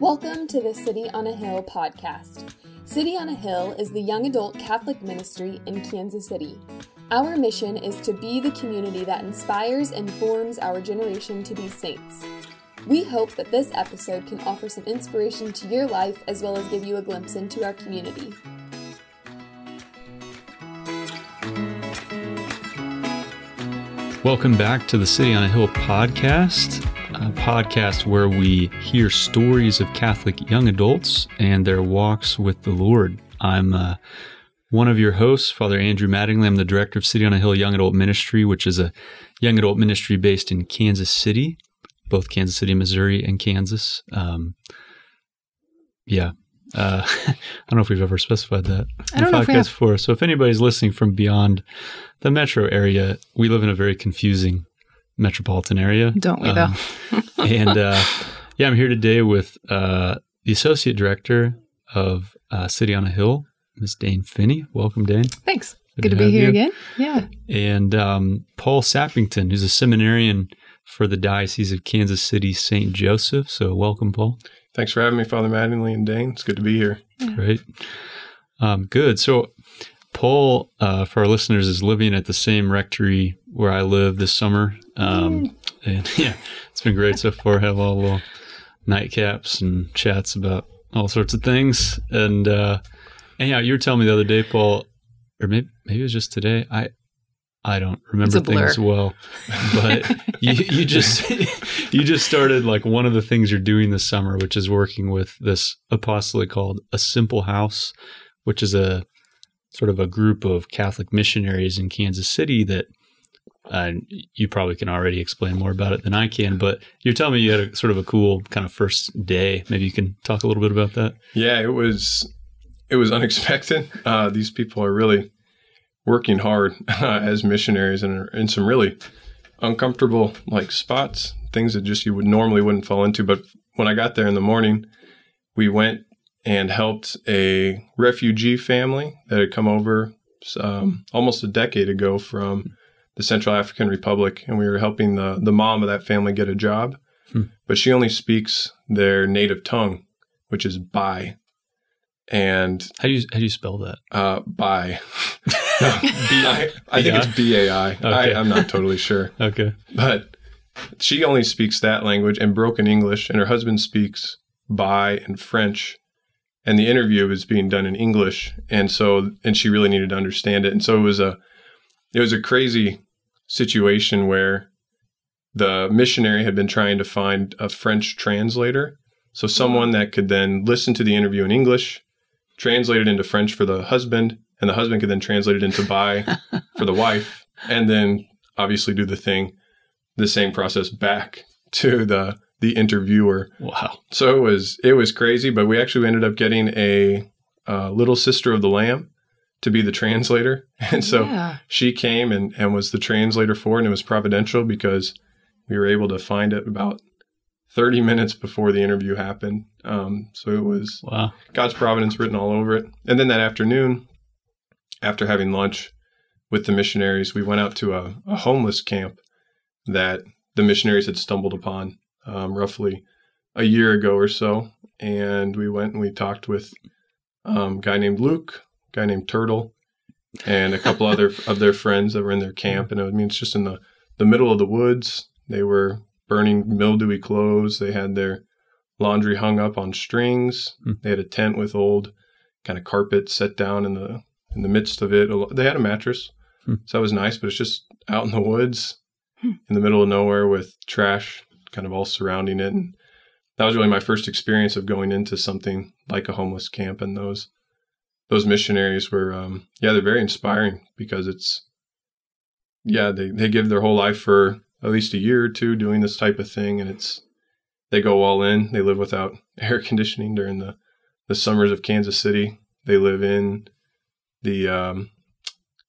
Welcome to the City on a Hill podcast. City on a Hill is the young adult Catholic ministry in Kansas City. Our mission is to be the community that inspires and forms our generation to be saints. We hope that this episode can offer some inspiration to your life as well as give you a glimpse into our community. Welcome back to the City on a Hill podcast, a podcast where we hear stories of Catholic young adults and their walks with the Lord. I'm uh, one of your hosts, Father Andrew Mattingly. I'm the director of City on a Hill Young Adult Ministry, which is a young adult ministry based in Kansas City, both Kansas City, Missouri, and Kansas. Um, yeah. Uh, I don't know if we've ever specified that I don't know if we have. before. So if anybody's listening from beyond the metro area, we live in a very confusing metropolitan area. Don't we, though? Um, and uh, yeah, I'm here today with uh, the associate director of uh, City on a Hill, Ms. Dane Finney. Welcome, Dane. Thanks. Good Good, to to, be here you. again. Yeah. And um, Paul Sappington, who's a seminarian for the Diocese of Kansas City St. Joseph. So welcome, Paul. Thanks for having me, Father Mattingly and Dane. It's good to be here. Great. Um, good. So, Paul, uh, for our listeners, is living at the same rectory where I live this summer. Um, and yeah, it's been great so far. Have all little nightcaps and chats about all sorts of things. And, uh, and yeah, you were telling me the other day, Paul, or maybe, maybe it was just today. I, I don't remember things well, but you, you just you just started like one of the things you're doing this summer, which is working with this apostolate called a Simple House, which is a sort of a group of Catholic missionaries in Kansas City that uh, you probably can already explain more about it than I can. But you're telling me you had a sort of a cool kind of first day. Maybe you can talk a little bit about that. Yeah, it was it was unexpected. Uh, these people are really working hard uh, as missionaries and in some really uncomfortable like spots, things that just you would normally wouldn't fall into. But when I got there in the morning, we went and helped a refugee family that had come over um, almost a decade ago from the Central African Republic, and we were helping the the mom of that family get a job. Hmm. But she only speaks their native tongue, which is Bai. And How do you how do you spell that? uh, Bai. No, B- I, I think it's B A I. Okay. I- I'm not totally sure. Okay. But she only speaks that language and broken English, and her husband speaks Bai and French. And the interview was being done in English, and so and she really needed to understand it, and so it was a it was a crazy situation where the missionary had been trying to find a French translator, so someone that could then listen to the interview in English, translate it into French for the husband, and the husband could then translate it into Bai for the wife, and then obviously do the thing, the same process back to the the interviewer. Wow. So it was it was crazy, but we actually ended up getting a, uh little sister of the lamb to be the translator, and so yeah. she came and, and was the translator for it, and it was providential because we were able to find it about 30 minutes before the interview happened. Um, so it was Wow. God's providence written all over it. And then that afternoon, after having lunch with the missionaries, we went out to a, a homeless camp that the missionaries had stumbled upon um, roughly a year ago or so. And we went and we talked with um, a guy named Luke, a guy named Turtle, and a couple other of their friends that were in their camp. And I mean, it's just in the, the middle of the woods. They were burning mildewy clothes. They had their laundry hung up on strings. Hmm. They had a tent with old kind of carpet set down in the in the midst of it. They had a mattress, Hmm. so that was nice. But it's just out in the woods, Hmm. in the middle of nowhere, with trash kind of all surrounding it. And that was really my first experience of going into something like a homeless camp. And those those missionaries were, um, yeah, they're very inspiring because it's, yeah, they they give their whole life for at least a year or two doing this type of thing, and it's they go all in. They live without air conditioning during the, the summers of Kansas City. They live in the, um,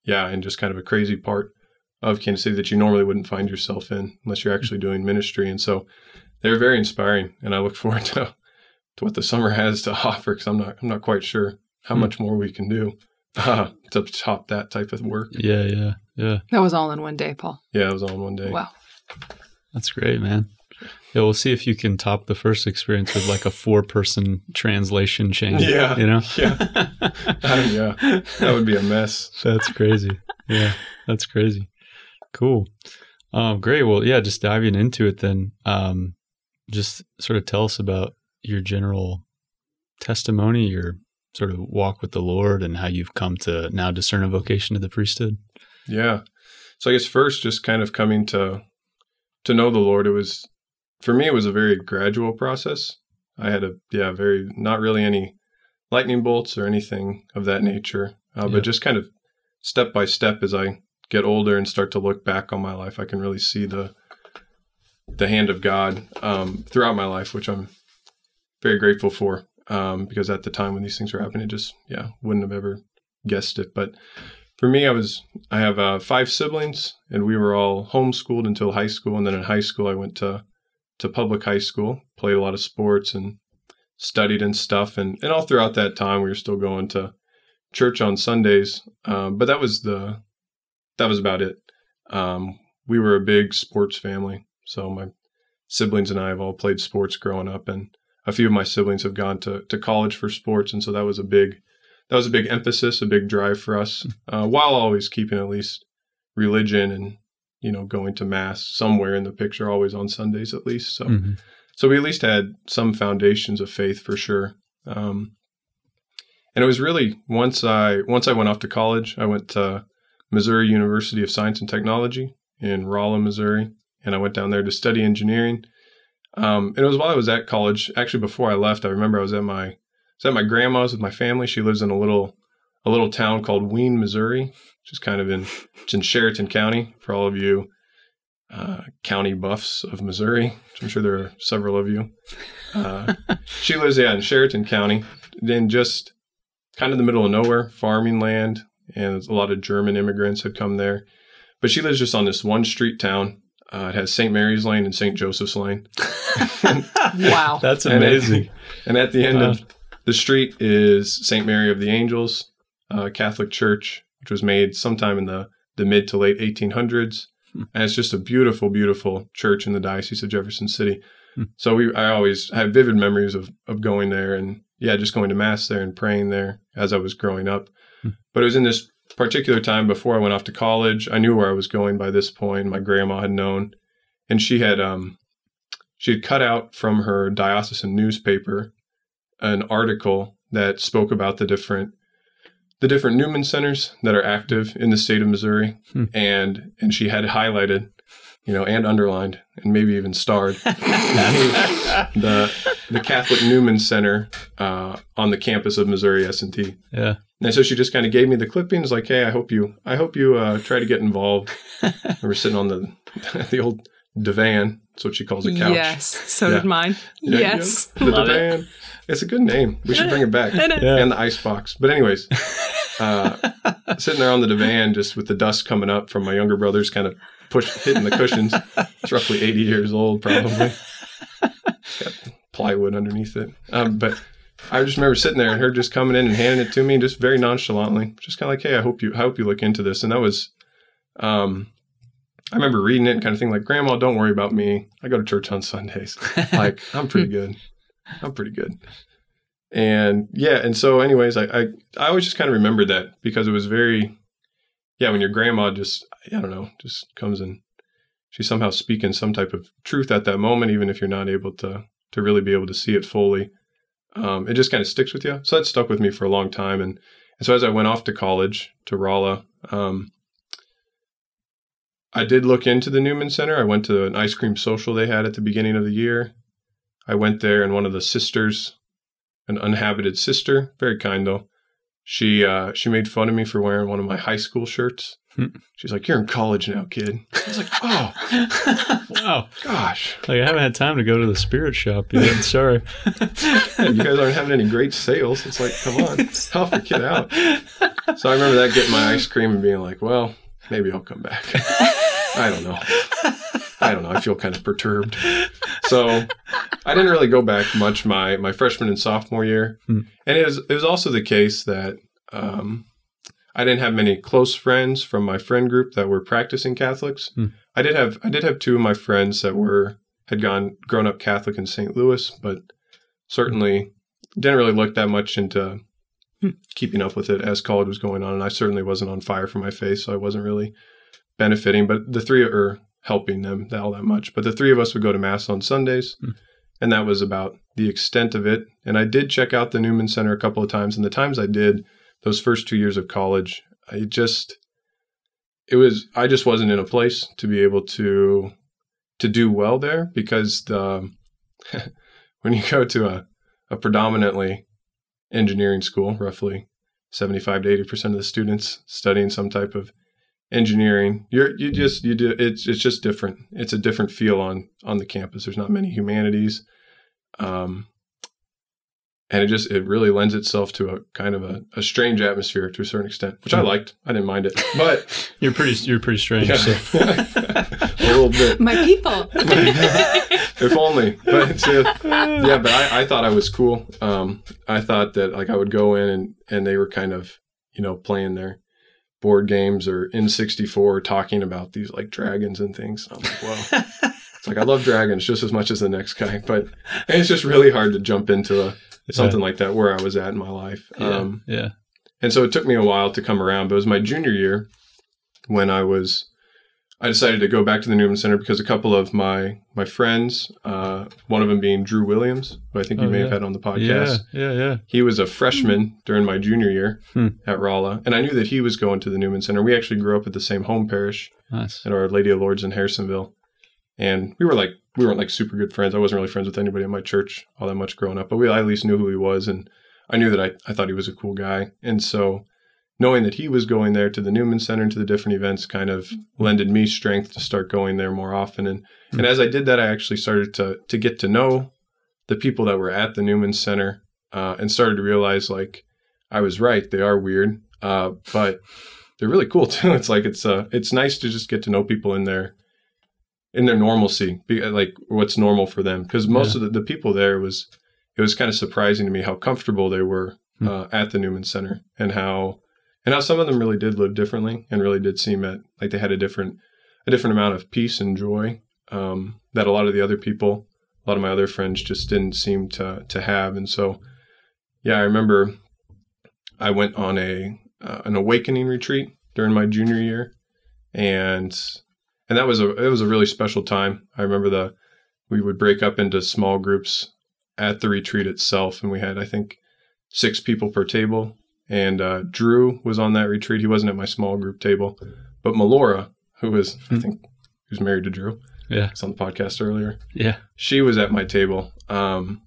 yeah, in just kind of a crazy part of Kansas City that you normally wouldn't find yourself in unless you're actually doing ministry. And so they're very inspiring, and I look forward to to what the summer has to offer because I'm not I'm not quite sure how Hmm. much more we can do uh, to top that type of work. Yeah, yeah, yeah. That was all in one day, Paul. Yeah, it was all in one day. Wow. That's great, man. Yeah, we'll see if you can top the first experience with like a four person translation chain. Yeah. You know? Yeah. Uh, yeah. That would be a mess. That's crazy. Yeah. That's crazy. Cool. Um, great. Well, yeah, just diving into it then. Um, just sort of tell us about your general testimony, your sort of walk with the Lord and how you've come to now discern a vocation to the priesthood. Yeah. So I guess first just kind of coming to to know the Lord, it was for me it was a very gradual process. I had a yeah, very not really any lightning bolts or anything of that nature, uh, Yeah. but just kind of step by step as I get older and start to look back on my life, I can really see the the hand of God um, throughout my life, which I'm very grateful for. Um, because at the time when these things were happening, it just yeah wouldn't have ever guessed it. But for me, I was I have uh, five siblings, and we were all homeschooled until high school. And then in high school, I went to to public high school, played a lot of sports, and studied and stuff. And and all throughout that time, we were still going to church on Sundays. Um, but that was the that was about it. Um, we were a big sports family, so my siblings and I have all played sports growing up, and a few of my siblings have gone to to college for sports, and so that was a big that was a big emphasis, a big drive for us, uh, while always keeping at least religion and you know going to mass somewhere in the picture, always on Sundays at least. So Mhm. so we at least had some foundations of faith for sure. Um, and it was really once I once I went off to college, I went to Missouri University of Science and Technology in Rolla, Missouri, and I went down there to study engineering. Um, and it was while I was at college, actually before I left, I remember I was at my I was at my grandma's with my family. She lives in a little a little town called Wayne, Missouri, which is kind of in it's in Chariton County for all of you uh, county buffs of Missouri. Which I'm sure there are several of you. Uh, she lives yeah in Chariton County, in just kind of the middle of nowhere, farming land, and a lot of German immigrants had come there. But she lives just on this one street town. Uh, it has St. Mary's Lane and St. Joseph's Lane. Wow. That's amazing. And at the end Wow. of the street is St. Mary of the Angels, uh, Catholic church, which was made sometime in the, the mid to late 1800s. Hmm. And it's just a beautiful, beautiful church in the Diocese of Jefferson City. Hmm. So we, I always have vivid memories of, of going there and yeah, just going to mass there and praying there as I was growing up. Hmm. But it was in this particular time before I went off to college. I knew where I was going by this point. My grandma had known, and she had um, she had cut out from her diocesan newspaper an article that spoke about the different the different Newman centers that are active in the state of Missouri, Hmm. and and she had highlighted, you know, and underlined, and maybe even starred the the Catholic Newman Center uh, on the campus of Missouri S and T. yeah. And so she just kind of gave me the clippings, like, "Hey, I hope you, I hope you uh, try to get involved." we were sitting on the the old divan. That's what she calls a couch. Yes, so Yeah. did mine. Yeah, yes, yeah. the love it. divan. It's a good name. We should bring it back. It is. Yeah. And the ice box. But anyways, uh, sitting there on the divan, just with the dust coming up from my younger brothers, kind of push hitting the cushions. It's roughly eighty years old, probably. Got plywood underneath it. Um, but I just remember sitting there and her just coming in and handing it to me, just very nonchalantly, just kind of like, "Hey, I hope you, I hope you look into this." And that was, um, I remember reading it and kind of thinking like, "Grandma, don't worry about me. I go to church on Sundays. Like, I'm pretty good. I'm pretty good." And yeah, and so, anyways, I, I I always just kind of remembered that because it was very, yeah, when your grandma just I don't know just comes and she's somehow speaking some type of truth at that moment, even if you're not able to to really be able to see it fully. Um, it just kind of sticks with you. So that stuck with me for a long time. And, and so as I went off to college to Rolla, um, I did look into the Newman Center. I went to an ice cream social they had at the beginning of the year. I went there, and one of the sisters, an unhabited sister, very kind though, she uh, she made fun of me for wearing one of my high school shirts. Hmm. She's like, "You're in college now, kid." I was like, "Oh wow. gosh, Like I haven't had time to go to the spirit shop yet. Sorry. you guys aren't having any great sales." It's like, come on, help the kid out. So I remember that getting my ice cream and being like, "Well, maybe I'll come back." I don't know. I don't know. I feel kind of perturbed. So I didn't really go back much my my freshman and sophomore year, Hmm. and it was it was also the case that um, I didn't have many close friends from my friend group that were practicing Catholics. Hmm. I did have I did have two of my friends that were had gone grown up Catholic in St. Louis, but certainly didn't really look that much into Hmm. keeping up with it as college was going on. And I certainly wasn't on fire for my faith, so I wasn't really benefiting. But the three are helping them all that much. But the three of us would go to mass on Sundays, Hmm. and that was about the extent of it. And I did check out the Newman Center a couple of times, and the times I did, those first two years of college, I just it was I just wasn't in a place to be able to to do well there because the when you go to a, a predominantly engineering school, roughly 75 to 80 percent of the students studying some type of engineering, you're you just you do it's it's just different. It's a different feel on on the campus. There's not many humanities. Um, and it just it really lends itself to a kind of a, a strange atmosphere to a certain extent, which I liked. I didn't mind it, but You're pretty. You're pretty strange. yeah, So. a little bit. My people. if only. But uh, yeah, but I, I thought I was cool. Um, I thought that like I would go in and and they were kind of you know playing their board games or N64 talking about these like dragons and things. I'm like, well, it's like I love dragons just as much as the next guy, but it's just really hard to jump into a, something like that where I was at in my life. Yeah. Um, yeah. and so it took me a while to come around, but it was my junior year when I was I decided to go back to the Newman Center because a couple of my my friends, uh, one of them being Drew Williams, who I think you Oh, may have had on the podcast. Yeah. Yeah. Yeah. He was a freshman during my junior year Hmm. at Rolla, and I knew that he was going to the Newman Center. We actually grew up at the same home parish Nice. at Our Lady of Lourdes in Harrisonville, and we were like we weren't like super good friends. I wasn't really friends with anybody at my church all that much growing up, but we I at least knew who he was, and I knew that I I thought he was a cool guy, and so knowing that he was going there to the Newman Center and to the different events kind of lended me strength to start going there more often. And and as I did that, I actually started to to get to know the people that were at the Newman Center uh, and started to realize like I was right. They are weird, uh, but they're really cool too. It's like it's uh it's nice to just get to know people in their in their normalcy, be- like what's normal for them. Because most of the, the people there was it was kind of surprising to me how comfortable they were Hmm. uh, at the Newman Center and how and some of them really did live differently and really did seem at like they had a different a different amount of peace and joy um, that a lot of the other people a lot of my other friends just didn't seem to to have. And so yeah i remember i went on a uh, an awakening retreat during my junior year. And and that was a it was a really special time. I remember the we would break up into small groups at the retreat itself. And we had i think six people per table and uh, Drew was on that retreat. He wasn't at my small group table, but Melora, who was I Hmm. think who's married to Drew, Yeah. was on the podcast earlier. Yeah. She was at my table, um,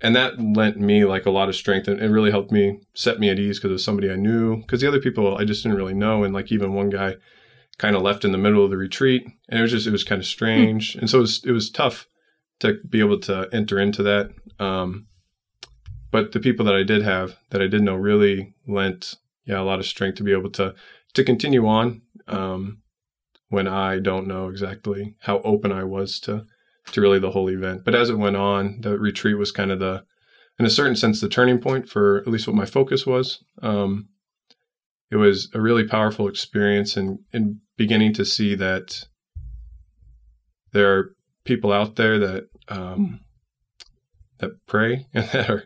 and that lent me like a lot of strength and it really helped me set me at ease because it was somebody I knew. Because the other people I just didn't really know, and like even one guy kind of left in the middle of the retreat, and it was just it was kind of strange, and so it was it was tough to be able to enter into that. Um, but the people that I did have that I did know really lent yeah a lot of strength to be able to to continue on um, when I don't know exactly how open I was to to really the whole event. But as it went on, the retreat was kind of the in a certain sense the turning point for at least what my focus was. Um, it was a really powerful experience and and beginning to see that there are people out there that um, that pray and that are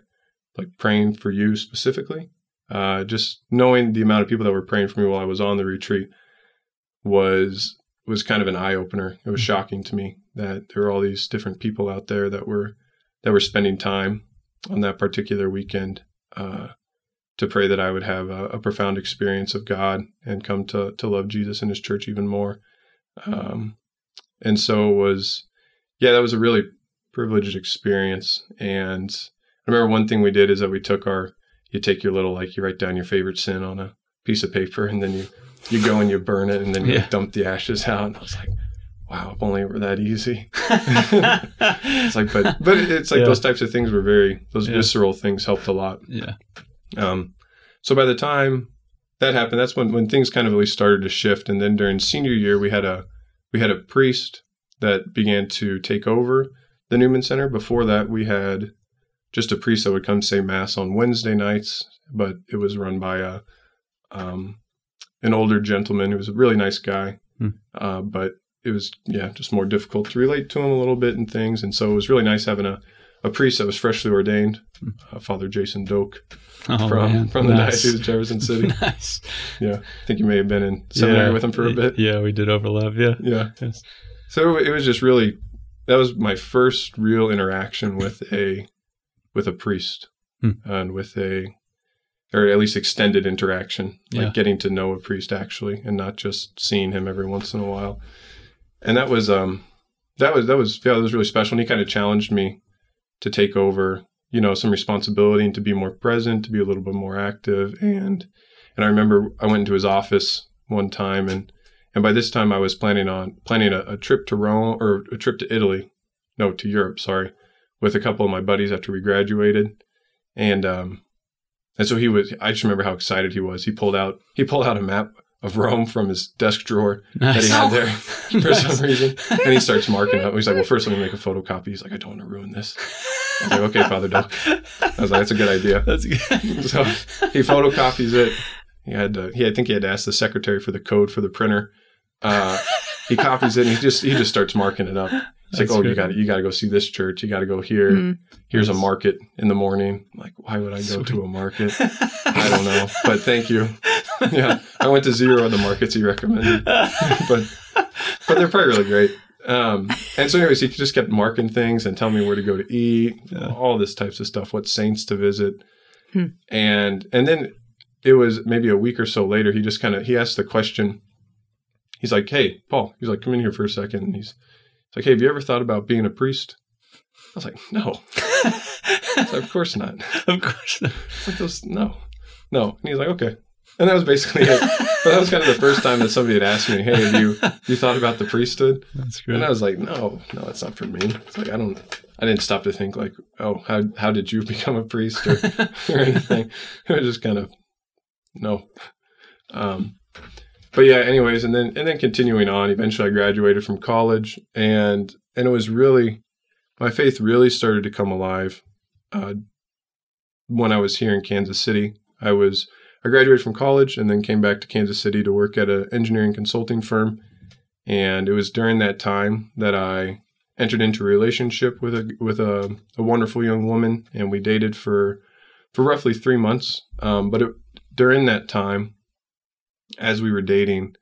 like praying for you specifically. Uh, just knowing the amount of people that were praying for me while I was on the retreat was was kind of an eye opener. It was shocking to me that there were all these different people out there that were that were spending time on that particular weekend uh, to pray that I would have a, a, profound experience of God and come to to love Jesus and His church even more. Um, and so it was, yeah, that was a really privileged experience. And I remember one thing we did is that we took our, you take your little like you write down your favorite sin on a piece of paper, and then you you go and you burn it, and then you Yeah. dump the ashes out. And I was like, wow, if only it were that easy. it's like, but but it's like Yeah. those types of things were very those Yeah. visceral things helped a lot. yeah. Um, so by the time that happened, that's when when things kind of really started to shift. And then during senior year, we had a we had a priest that began to take over the Newman Center. Before that, we had just a priest that would come say mass on Wednesday nights, but it was run by a um, an older gentleman who was a really nice guy, Hmm. uh, but it was yeah just more difficult to relate to him a little bit and things. And so it was really nice having a a priest that was freshly ordained, uh, Father Jason Doak Oh, from man. from the Nice. Diocese of Jefferson City. nice. Yeah, I think you may have been in seminary Yeah. with him for a bit. Yeah, we did overlap. Yeah. Yeah. Yes. So it was just really that was my first real interaction with a with a priest Hmm. and with a or at least extended interaction, like Yeah. getting to know a priest actually and not just seeing him every once in a while. And that was um that was that was yeah, that was really special. And he kind of challenged me to take over, you know, some responsibility and to be more present, to be a little bit more active. And and I remember I went into his office one time and and by this time I was planning on planning a, a trip to Rome or a trip to Italy. No, to Europe, sorry, with a couple of my buddies after we graduated. And um and so he was I just remember how excited he was. He pulled out he pulled out a map of Rome from his desk drawer that he Nice. had there for some reason. And he starts marking up. He's like, Well, first let me make a photocopy. He's like, I don't want to ruin this. I was like, Okay, Father Doak. I was like, That's a good idea. That's good. So he photocopies it. He had to, he I think he had to ask the secretary for the code for the printer. Uh, he copies it and he just he just starts marking it up. It's like, oh, you got to you got to go see this church. You got to go here. Mhm. Here's a market in the morning. I'm like, why would I go Sweet. to a market? I don't know, but thank you. Yeah, I went to zero of the markets he recommended, but but they're probably really great. Um, and so, anyways, he just kept marking things and telling me where to go to eat, Yeah. all this types of stuff, what saints to visit, Hmm. and and then it was maybe a week or so later. He just kind of he asked the question. He's like, "Hey, Paul," he's like, "Come in here for a second. And he's like, "Hey, have you ever thought about being a priest?" I was like, "No." Of course not. of course. not. It's like those, no, no. And he's like, okay. And that was basically it. But that was kind of the first time that somebody had asked me, hey, have you you thought about the priesthood? That's great. And I was like, no, no, it's not for me. It's like I don't. I didn't stop to think like, oh, how how did you become a priest or, or anything? It was just kind of no. Um, but yeah, anyways, and then and then continuing on. Eventually, I graduated from college, and and it was really my faith really started to come alive uh, when I was here in Kansas City. I was I graduated from college and then came back to Kansas City to work at an engineering consulting firm. And it was during that time that I entered into a relationship with a with a, a wonderful young woman, and we dated for for roughly three months. Um, but it, during that time, as we were dating,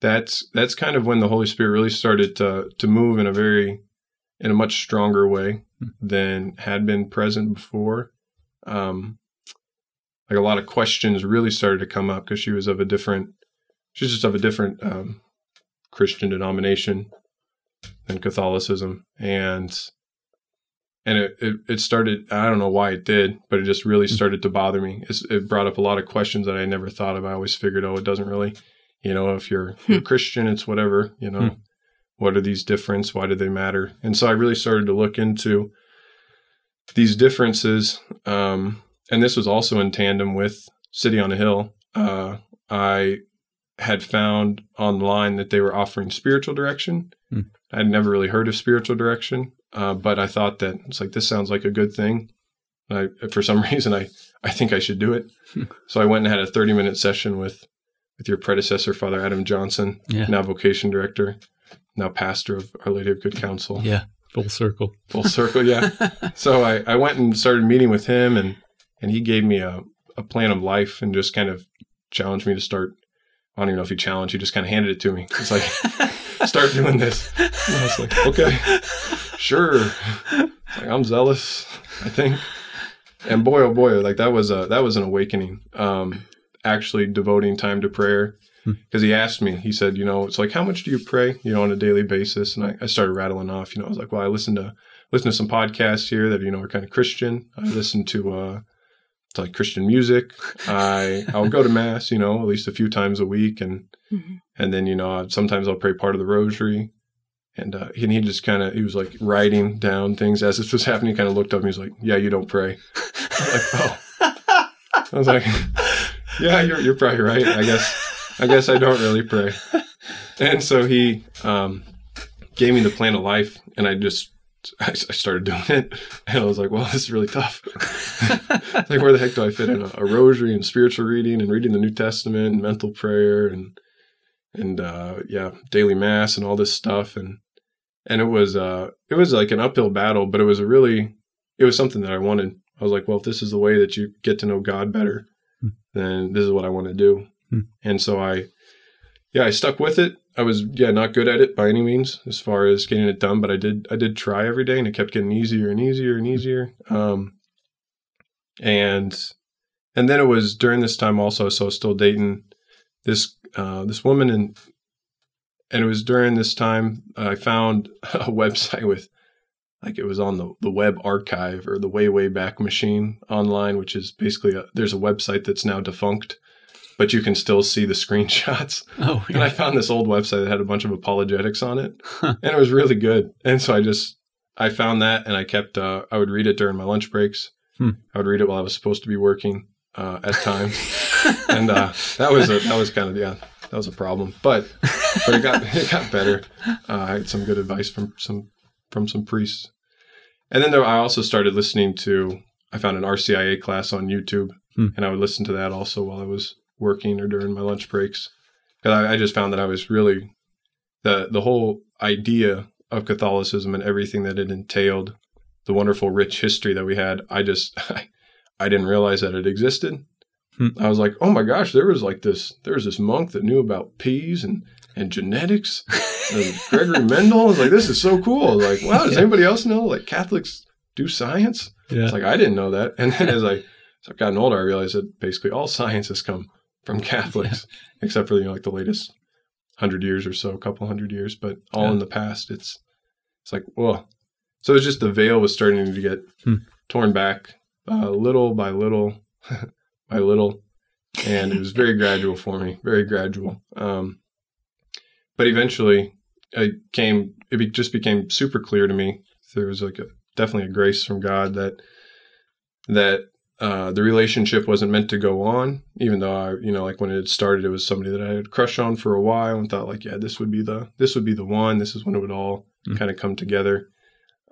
that's that's kind of when the Holy Spirit really started to to move in a very in a much stronger way than had been present before. Um, like a lot of questions really started to come up because she was of a different, she's just of a different um, Christian denomination than Catholicism, and and it, it it started. I don't know why it did, but it just really started to bother me. It's, it brought up a lot of questions that I never thought of. I always figured, oh, it doesn't really, you know, if you're, you're Christian, it's whatever, you know. Hmm. What are these differences Why do they matter? And so I really started to look into these differences. Um, and this was also in tandem with City on a Hill. Uh, I had found online that they were offering spiritual direction. Hmm. I'd never really heard of spiritual direction, uh, but I thought that it's like this sounds like a good thing. I, for some reason, I I think I should do it. So I went and had a thirty minute session with with your predecessor, Father Adam Johnson, Yeah. now vocation director, now pastor of Our Lady of Good Counsel. Yeah. Full circle. Full circle, yeah. so I, I went and started meeting with him and and he gave me a, a plan of life and just kind of challenged me to start I don't even know if he challenged, he just kind of handed it to me. It's like start doing this. And I was like, okay, sure. Like I'm zealous, I think. And boy oh boy, like that was a that was an awakening. Um actually devoting time to prayer. Hmm. Because he asked me, he said, you know, it's like how much do you pray, you know, on a daily basis? And I, I started rattling off, you know, I was like, well, I listen to listen to some podcasts here that, you know, are kind of Christian. I listen to uh to like Christian music. I I'll go to mass, you know, at least a few times a week, and Mhm. and then you know sometimes I'll pray part of the rosary. And uh, he, and he just kind of he was like writing down things as this was happening. He kind of looked up and he was like, "Yeah, you don't pray." Like, oh, I was like, "Yeah, you're you're probably right. I guess I guess I don't really pray." And so he um, gave me the plan of life, and I just I, I started doing it, and I was like, "Well, this is really tough." like, where the heck do I fit in a, a rosary and spiritual reading and reading the New Testament and mental prayer and and uh, yeah, daily mass and all this stuff, and and it was uh, it was like an uphill battle, but it was a really it was something that I wanted. I was like, well, if this is the way that you get to know God better, Hmm. then this is what I want to do. Hmm. And so I, yeah, I stuck with it. I was yeah not good at it by any means as far as getting it done, but I did I did try every day, and it kept getting easier and easier and easier. Um, and and then it was during this time also, so still dating this uh, this woman, and and it was during this time I found a website with like it was on the, the web archive or the way way back machine online which is basically a, there's a website that's now defunct but you can still see the screenshots. Oh, and i found this old website that had a bunch of apologetics on it and it was really good. And so i just i found that and i kept uh, i would read it during my lunch breaks. Hmm. i would read it while i was supposed to be working uh, at times and uh, that was a, that was kind of yeah that was a problem but but it got it got better uh, i had some good advice from some from some priests and then there, i also started listening to i found an rcia class on youtube Hmm. and i would listen to that also while i was working or during my lunch breaks because I, I just found that i was really the the whole idea of catholicism and everything that it entailed the wonderful rich history that we had i just i, I didn't realize that it existed. I was like oh my gosh there was like this there was this monk that knew about peas and and genetics and gregory mendel I was like this is so cool like wow does Yeah. anybody else know like catholics do science yeah. it's like I didn't know that. And then as I as I've gotten older, I realized that basically all science has come from Catholics, except for you know like the latest hundred years or so, a couple hundred years, but all Yeah. in the past, it's it's like whoa. So it's just the veil was starting to get Hmm. torn back uh, little by little by little, and it was very gradual for me, very gradual. Um, but eventually, it came. It be, just became super clear to me. There was like a definitely a grace from God that that uh, the relationship wasn't meant to go on, even though I, you know, like when it started, it was somebody that I had crushed on for a while and thought like, yeah, this would be the this would be the one. This is when it would all Mm. kind of come together.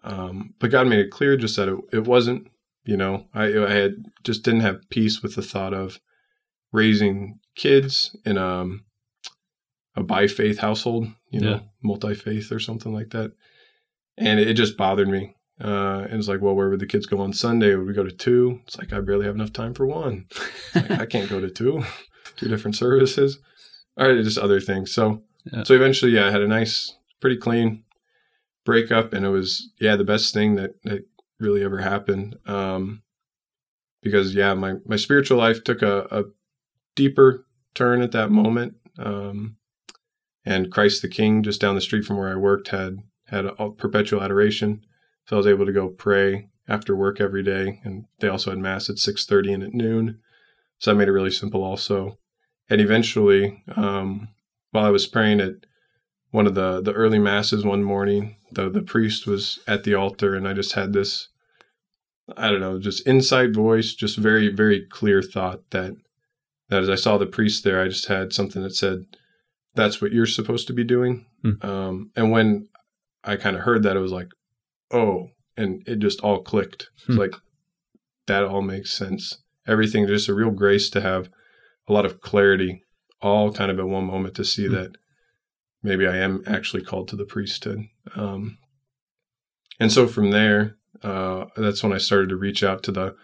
Um, but God made it clear just that it, it wasn't. You know, I, I had just didn't have peace with the thought of raising kids in um, a by faith household. You know, Yeah. multi faith or something like that, and it, it just bothered me. Uh, and it's like, well, where would the kids go on Sunday? Would we go to two? It's like I barely have enough time for one. Like, I can't go to two, two different services. All right, just other things. So, Yeah. so eventually, yeah, I had a nice, pretty clean breakup, and it was yeah the best thing that that really ever happened. Um, because yeah, my my spiritual life took a, a deeper turn at that moment. Um, and Christ the King, just down the street from where I worked, had had a perpetual adoration. So I was able to go pray after work every day, and they also had mass at six thirty and at noon. So I made it really simple, also. And eventually, um, while I was praying at one of the the early masses one morning, the the priest was at the altar, and I just had this, I don't know, just inside voice, just very very clear thought that that as I saw the priest there, I just had something that said, "That's what you're supposed to be doing." Hmm. Um, and when I kind of heard that, it was like, "Oh," and it just all clicked. It's Hmm. like that all makes sense. Everything just a real grace to have a lot of clarity, all kind of at one moment to see Hmm. that maybe I am actually called to the priesthood. Um, and so from there, uh, that's when I started to reach out to the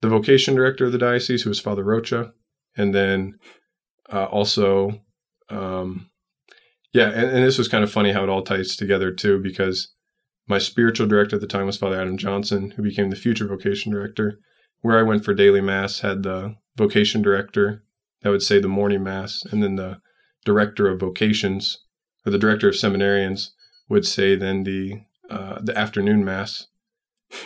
the vocation director of the diocese, who was Father Rocha, and then uh, also, um, yeah, and, and this was kind of funny how it all ties together too, because my spiritual director at the time was Father Adam Johnson, who became the future vocation director. Where I went for daily mass had the vocation director that would say the morning mass, and then the director of vocations or the director of seminarians would say then the uh, the afternoon mass,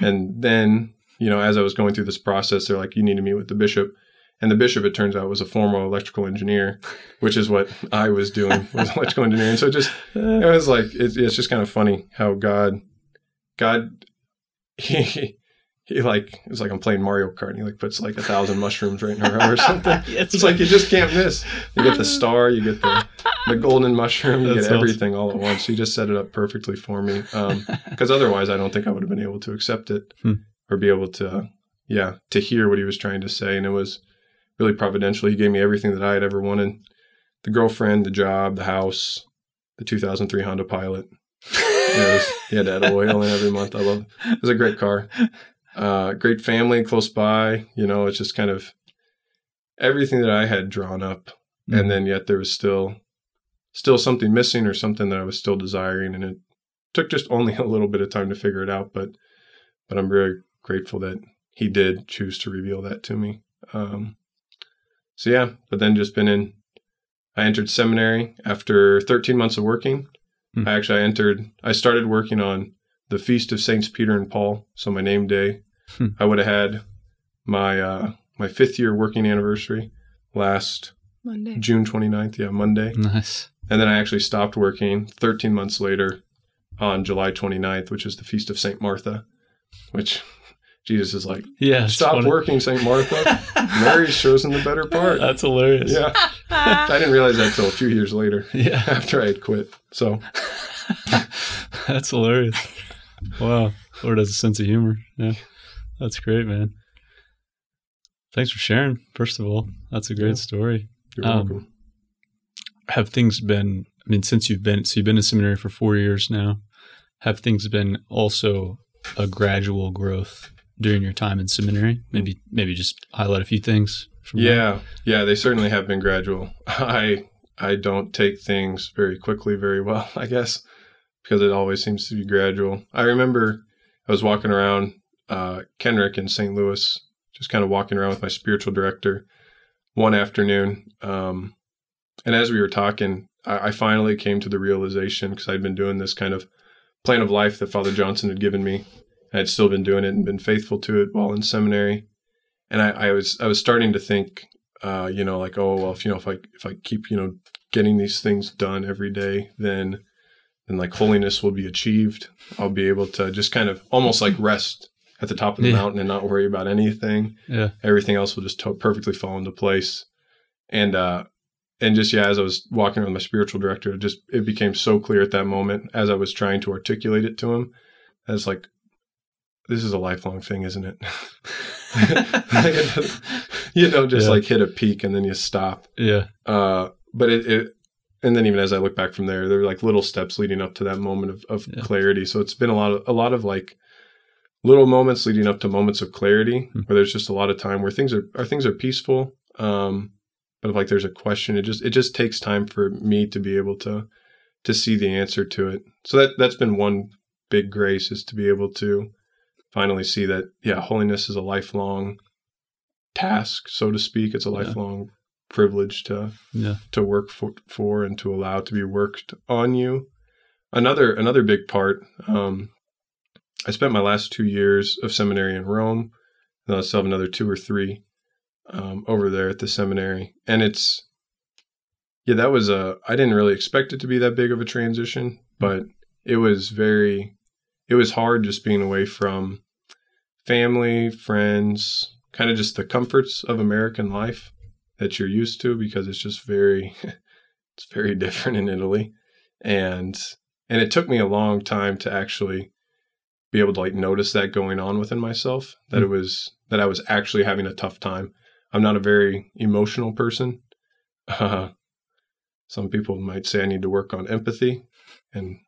and then you know as I was going through this process, they're like, you need to meet with the bishop, and the bishop it turns out was a former electrical engineer, which is what I was doing was electrical engineering. So it just it was like it's, it's just kind of funny how God God he he like it's like I'm playing Mario Kart and he like puts like a thousand mushrooms right in her row or something. It's like you just can't miss. You get the star, you get the the golden mushroom, you That's get awesome. everything all at once. He just set it up perfectly for me. Because otherwise, I don't think I would have been able to accept it Hmm. or be able to, yeah, to hear what he was trying to say. And it was really providential. He gave me everything that I had ever wanted. the girlfriend, the job, the house, the 2003 Honda Pilot. it was, he had to add oil in every month. I love it. It was a great car. Uh, great family close by. You know, it's just kind of everything that I had drawn up. Mm. And then yet there was still still something missing or something that I was still desiring. And it took just only a little bit of time to figure it out. But but I'm very grateful that he did choose to reveal that to me. Um, so yeah, but then just been in I entered seminary after 13 months of working. Hmm. I actually I entered I started working on the feast of Saints Peter and Paul, so my name day. Hmm. I would have had my uh my 5th year working anniversary last Monday. June 29th, yeah, Monday. Nice. And then I actually stopped working 13 months later on July 29th, which is the feast of St. Martha, which Jesus is like, Yeah. stop funny. working, St. Martha. Mary's chosen the better part. That's hilarious. Yeah. I didn't realize that till a few years later Yeah. after I had quit. So That's hilarious. Wow. Lord has a sense of humor. Yeah. That's great, man. Thanks for sharing, first of all. That's a great Yeah. story. you're Um, welcome. Have things been, I mean, since you've been, so you've been in seminary for four years now, have things been also a gradual growth during your time in seminary? Maybe, maybe just highlight a few things from that. Yeah, yeah, they certainly have been gradual. I I don't take things very quickly very well, I guess, because it always seems to be gradual. I remember I was walking around uh, Kenrick in St. Louis, just kind of walking around with my spiritual director one afternoon, um, and as we were talking, I, I finally came to the realization because I'd been doing this kind of plan of life that Father Johnson had given me. I had still been doing it and been faithful to it while in seminary and I, I was I was starting to think, uh, you know, like, oh well, if you know, if I if I keep you know getting these things done every day, then then like holiness will be achieved. I'll be able to just kind of almost like rest at the top of the Yeah. mountain and not worry about anything. Yeah. Everything else will just to- perfectly fall into place. And uh, and just yeah, as I was walking with my spiritual director, it just it became so clear at that moment as I was trying to articulate it to him, as like, this is a lifelong thing, isn't it? you know, just Yeah. like hit a peak and then you stop. Yeah. Uh, but it, it, and then even as I look back from there, there were like little steps leading up to that moment of, of Yeah. clarity. So it's been a lot of a lot of like little moments leading up to moments of clarity, Hmm. where there's just a lot of time where things are, are things are peaceful. Um, but if like there's a question, it just it just takes time for me to be able to to see the answer to it. So that that's been one big grace is to be able to finally see that yeah, holiness is a lifelong task, so to speak. It's a Yeah. lifelong privilege to Yeah. to work for, for and to allow to be worked on you. Another another big part. Um, I spent my last two years of seminary in Rome, and I'll still have another two or three um, over there at the seminary, and it's yeah, that was a. I didn't really expect it to be that big of a transition, but it was very. It was hard just being away from family, friends, kind of just the comforts of American life that you're used to because it's just very it's very different in Italy and and it took me a long time to actually be able to like notice that going on within myself that it was that I was actually having a tough time. I'm not a very emotional person. Uh, some people might say I need to work on empathy and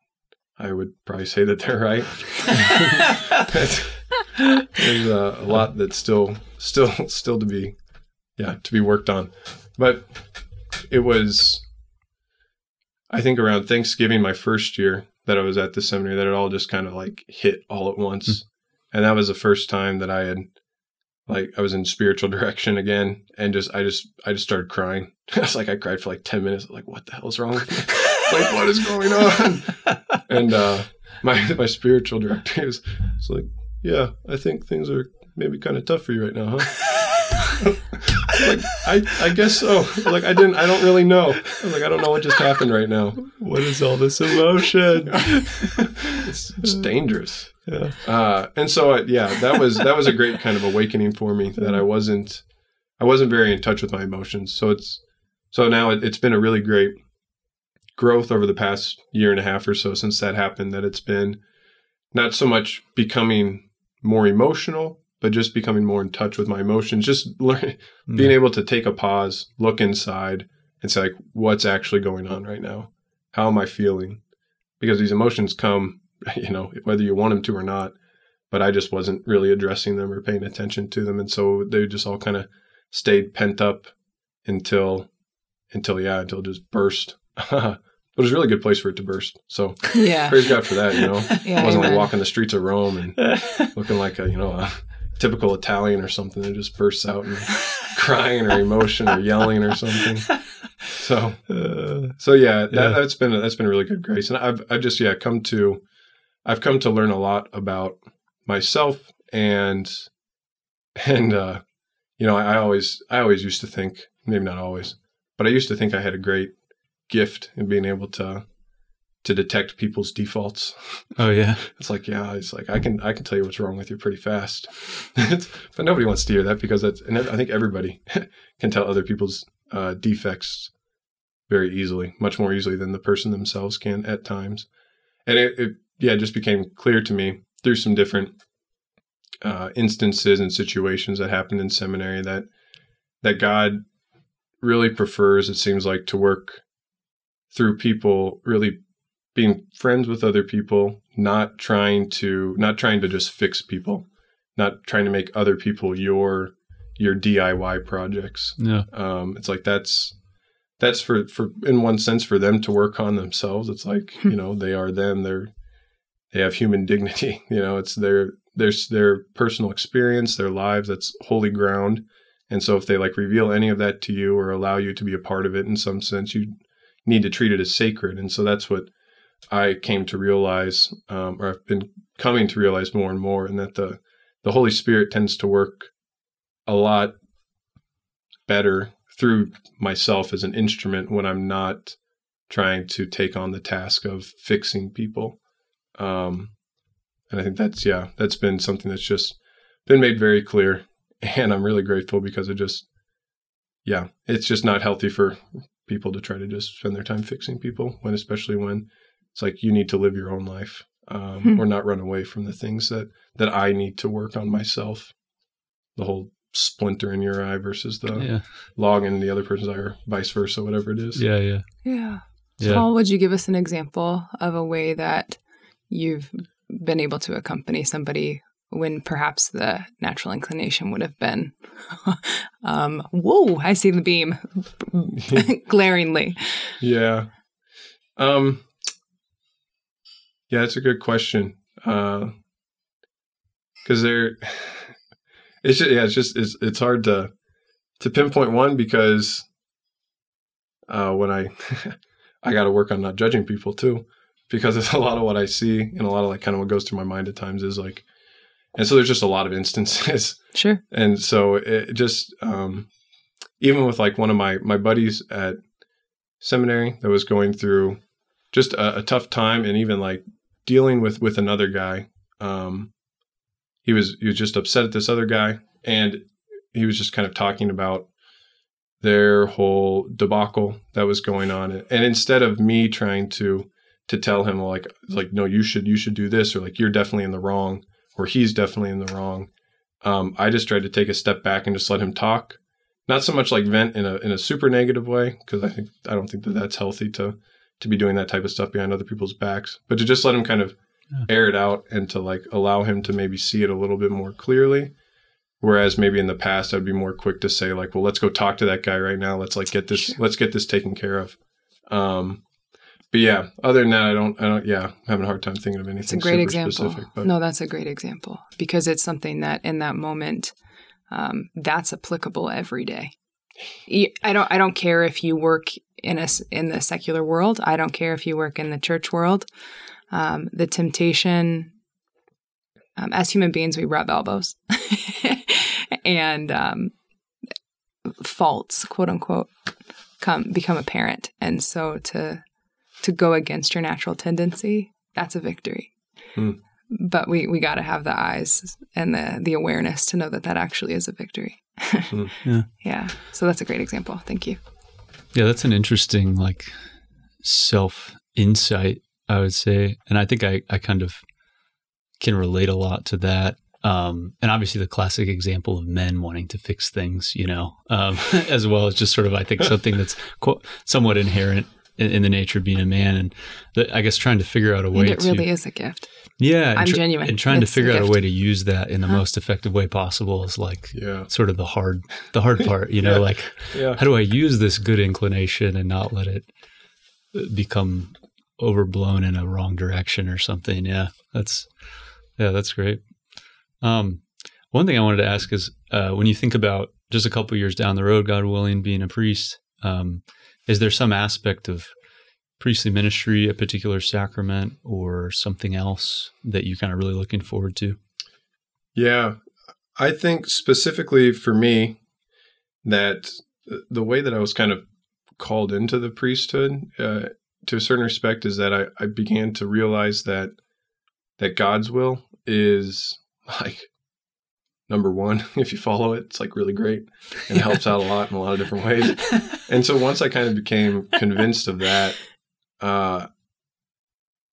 I would probably say that they're right. There's uh, a lot that's still still still to be yeah to be worked on but it was i think around thanksgiving my first year that i was at the seminary that it all just kind of like hit all at once. And that was the first time that i had like i was in spiritual direction again and just i just i just started crying. I was like i cried for like 10 minutes. Like what the hell's wrong with me? Like what is going on? And uh my my spiritual director was, was like yeah i think things are maybe kind of tough for you right now huh like I, I guess so. Like I didn't I don't really know. I was like I don't know what just happened right now. What is all this emotion? It's, it's dangerous. yeah. Uh, and so uh, yeah, that was that was a great kind of awakening for me that I wasn't I wasn't very in touch with my emotions. So it's so now it, it's been a really great growth over the past year and a half or so since that happened. That it's been not so much becoming more emotional, but just becoming more in touch with my emotions. Just learn being able to take a pause, look inside, and say like, what's actually going on right now? How am I feeling? Because these emotions come, you know, whether you want them to or not. But I just wasn't really addressing them or paying attention to them, and so they just all kind of stayed pent up until, until yeah, until it just burst. but it was a really good place for it to burst. So Yeah. praise God for that. You know, Yeah, I wasn't like walking the streets of Rome and looking like a you know a typical Italian or something that just bursts out and crying or emotion or yelling or something. So Uh, so yeah, that, Yeah. that's been that's been a really good grace, and I've I've just yeah come to I've come to learn a lot about myself and and uh, you know I, I always I always used to think maybe not always, but I used to think I had a great gift in being able to to detect people's defaults. oh yeah. It's like, yeah, it's like I can I can tell you what's wrong with you pretty fast, but nobody wants to hear that because that's and I think everybody can tell other people's uh, defects very easily, much more easily than the person themselves can at times. And it, it yeah, it just became clear to me through some different uh, instances and situations that happened in seminary that that God really prefers, it seems like, to work through people really being friends with other people, not trying to not trying to just fix people, not trying to make other people your your DIY projects. Yeah. Um, it's like that's that's for for in one sense for them to work on themselves. It's like you know they are them. They're they have human dignity. You know, it's their their their personal experience, their lives. That's holy ground. And so if they like reveal any of that to you or allow you to be a part of it in some sense, you need to treat it as sacred. And so that's what I came to realize, um, or I've been coming to realize more and more, and that the the Holy Spirit tends to work a lot better through myself as an instrument when I'm not trying to take on the task of fixing people. Um, and I think that's yeah, that's been something that's just been made very clear, and I'm really grateful because it just yeah, it's just not healthy for people to try to just spend their time fixing people when especially when it's like you need to live your own life um, Hmm. or not run away from the things that that I need to work on myself. The whole splinter in your eye versus the Yeah. log in the other person's eye, or vice versa, whatever it is. Yeah. Yeah. Yeah. Yeah. Paul, would you give us an example of a way that you've been able to accompany somebody when perhaps the natural inclination would have been, um, whoa, I see the beam glaringly. Yeah. Um Yeah, that's a good question. Uh cuz there it's just, yeah, it's just it's it's hard to to pinpoint one because uh when I I got to work on not judging people too because it's a lot of what I see and a lot of like kind of what goes through my mind at times is like and so there's just a lot of instances Sure. and so it just um, even with like one of my my buddies at seminary that was going through just a, a tough time and even like dealing with with another guy um, he was he was just upset at this other guy and he was just kind of talking about their whole debacle that was going on and instead of me trying to to tell him like like no you should you should do this or like you're definitely in the wrong or he's definitely in the wrong um, I just tried to take a step back and just let him talk. Not so much like vent in a in a super negative way because I think I don't think that that's healthy to to be doing that type of stuff behind other people's backs, but to just let him kind of Yeah. air it out and to like allow him to maybe see it a little bit more clearly. Whereas maybe in the past I'd be more quick to say like, well, let's go talk to that guy right now. Let's like get this let's get this taken care of. Um, but yeah, other than that, I don't I don't yeah I'm having a hard time thinking of anything. It's a great example. Specific, but No, that's a great example because it's something that in that moment, um, that's applicable every day. I don't. I don't care if you work in a s- in the secular world. I don't care if you work in the church world. Um, the temptation, um, as human beings, we rub elbows, and um, faults, quote unquote, come become apparent. And so to to go against your natural tendency, that's a victory. Hmm. But we we got to have the eyes and the the awareness to know that that actually is a victory. Yeah. Yeah. So that's a great example. Thank you. Yeah, that's an interesting like self insight, I would say. And I think I, I kind of can relate a lot to that. um, and obviously the classic example of men wanting to fix things, you know, um, as well as just sort of I think something that's quote, somewhat inherent in, in, the nature of being a man, and the, I guess trying to figure out a way. And it to, really is a gift. Yeah, I'm tr- genuine. and trying It's to a figure out a way to use that in the Huh? most effective way possible is like Yeah. sort of the hard the hard part, you know, Yeah. like Yeah. how do I use this good inclination and not let it uh, become overblown in a wrong direction or something? Yeah, that's yeah, that's great. Um, one thing I wanted to ask is uh, when you think about just a couple years down the road, God willing, being a priest, um, is there some aspect of priestly ministry, a particular sacrament, or something else that you kind of really looking forward to? Yeah. I think specifically for me that the way that I was kind of called into the priesthood, uh, to a certain respect, is that I, I began to realize that that God's will is like number one. If you follow it, it's like really great and it helps out a lot in a lot of different ways. And so once I kind of became convinced of that, uh,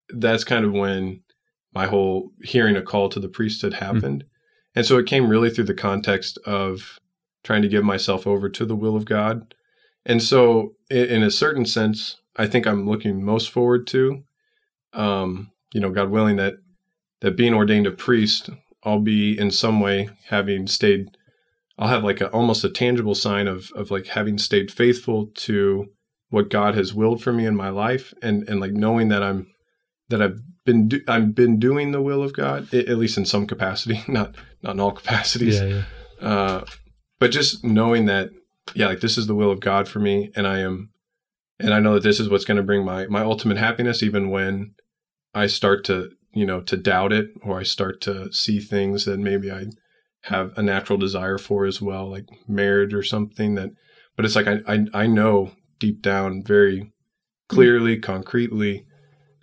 that's kind of when my whole hearing a call to the priesthood happened. And so it came really through the context of trying to give myself over to the will of God. And so, in, in a certain sense, I think I'm looking most forward to, um, you know, God willing, that that being ordained a priest, I'll be in some way having stayed. I'll have like a almost a tangible sign of of like having stayed faithful to what God has willed for me in my life, and and like knowing that I'm that I've been do, I've been doing the will of God, at least in some capacity, not not in all capacities. Yeah, yeah. Uh, but just knowing that, yeah, like this is the will of God for me, and I am, and I know that this is what's going to bring my my ultimate happiness, even when I start to, you know, to doubt it, or I start to see things that maybe I have a natural desire for as well, like marriage or something that. But it's like I I, I know deep down very clearly, concretely,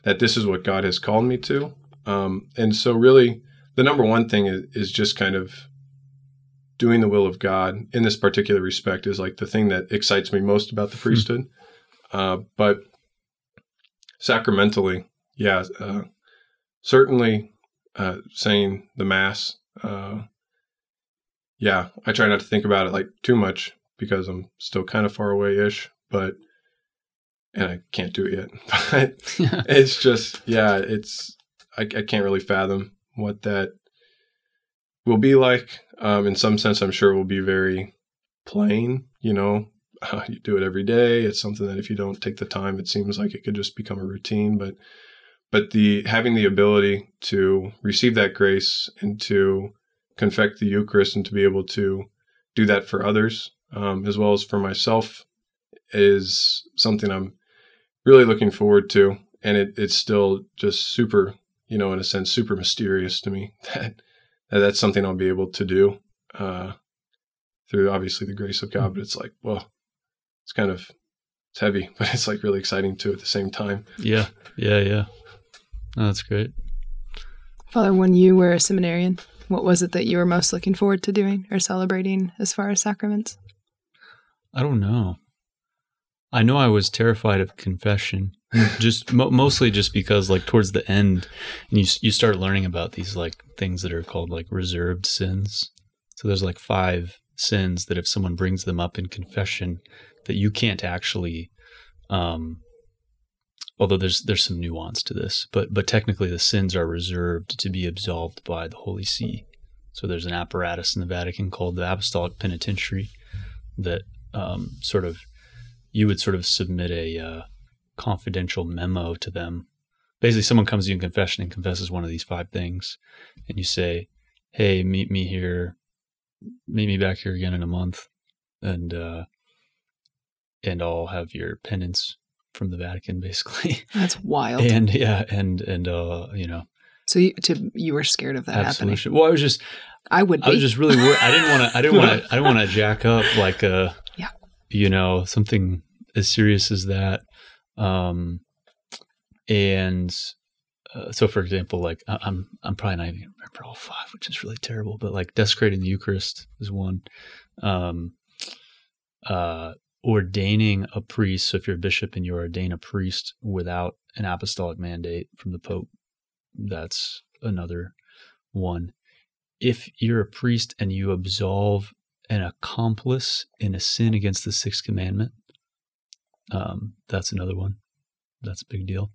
that this is what God has called me to. Um, and so, really, the number one thing is, is just kind of doing the will of God in this particular respect is like the thing that excites me most about the priesthood. Uh, but sacramentally, yeah, uh, certainly uh, saying the mass. Uh, yeah, I try not to think about it like too much because I'm still kind of far away ish, but and I can't do it yet. But it's just yeah it's I, I can't really fathom what that will be like um, in some sense i'm sure it will be very plain you know uh, you do it every day it's something that if you don't take the time it seems like it could just become a routine but but the having the ability to receive that grace and to confect the eucharist and to be able to do that for others um, as well as for myself is something i'm really looking forward to and it, it's still just super you know in a sense super mysterious to me that, that that's something i'll be able to do uh, through obviously the grace of god but it's like well it's kind of it's heavy but it's like really exciting too at the same time Yeah, yeah, yeah. No, that's great. Father, when you were a seminarian, what was it that you were most looking forward to doing or celebrating as far as sacraments? I don't know. I know I was terrified of confession, just mo- mostly just because, like, towards the end, you you start learning about these like things that are called like reserved sins. So there's like five sins that if someone brings them up in confession, that you can't actually. Um, although there's there's some nuance to this, but but technically the sins are reserved to be absolved by the Holy See. So there's an apparatus in the Vatican called the Apostolic Penitentiary that um, sort of you would sort of submit a uh, confidential memo to them. Basically, someone comes to you in confession and confesses one of these five things, and you say, "Hey, meet me here, meet me back here again in a month, and uh, and I'll have your penance from the Vatican, basically." That's wild. and yeah, and and uh, you know, so you, to, you were scared of that happening. Well, I was just I would be. I was just really worried. I didn't want to. I didn't want to. I didn't want to jack up like a, Yeah. You know, something as serious as that. Um, and uh, so, for example, like I, I'm, I'm probably not even remember all five, which is really terrible. But like desecrating the Eucharist is one. Um, uh, ordaining a priest. So if you're a bishop and you ordain a priest without an apostolic mandate from the Pope, that's another one if you're a priest and you absolve an accomplice in a sin against the sixth commandment, um, that's another one. That's a big deal.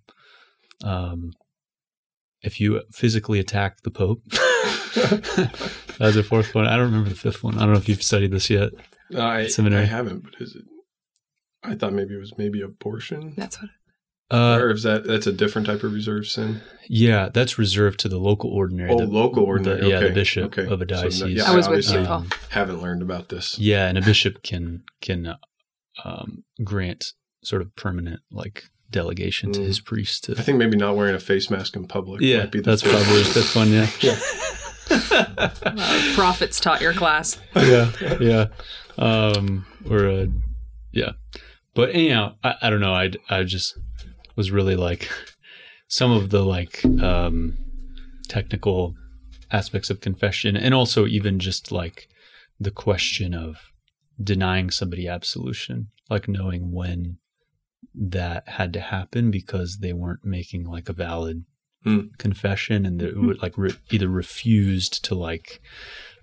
Um, if you physically attack the Pope, that's a fourth one. I don't remember the fifth one. I don't know if you've studied this yet. No, I, Seminary. I haven't, but is it? I thought maybe it was maybe abortion, That's what. Uh, or is that that's a different type of reserve sin? yeah, that's reserved to the local ordinary. Oh, the, local ordinary. the- yeah, the bishop okay. of a So, diocese. yeah, I was with obviously you, Paul. Haven't learned about this. Yeah, and a bishop can can uh, um, grant sort of permanent like delegation to Mm. his priest to I think maybe not wearing a face mask in public. Yeah, might be the that's fifth. probably that's fun. Yeah, Uh, prophets taught your class. yeah, yeah. Um, or uh, yeah, but anyhow, I, I don't know. I I just was really like some of the like um, technical aspects of confession, and also even just like the question of denying somebody absolution, like knowing when that had to happen because they weren't making like a valid Hmm. confession and they would like re- either refused to like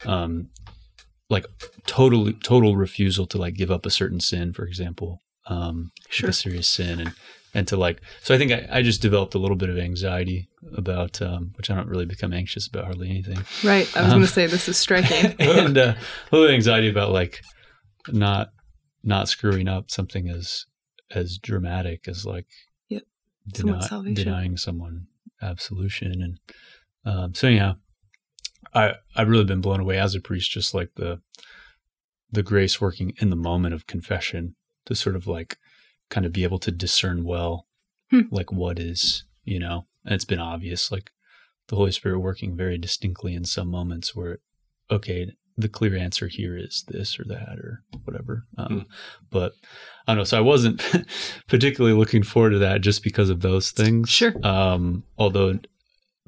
um like totally total refusal to like give up a certain sin for example um Sure. a serious sin and and to like so i think I, I just developed a little bit of anxiety about um which i don't really become anxious about hardly anything Right. I was Um, going to say this is striking. and uh, a little anxiety about like not not screwing up something as as dramatic as like Yep. deni- denying someone absolution and um, so anyhow I I've really been blown away as a priest just like the the grace working in the moment of confession to sort of like kind of be able to discern well Hmm. like what is you know and it's been obvious like the Holy Spirit working very distinctly in some moments where okay the clear answer here is this or that or whatever um, Hmm. but I don't know so I wasn't particularly looking forward to that just because of those things Sure. um although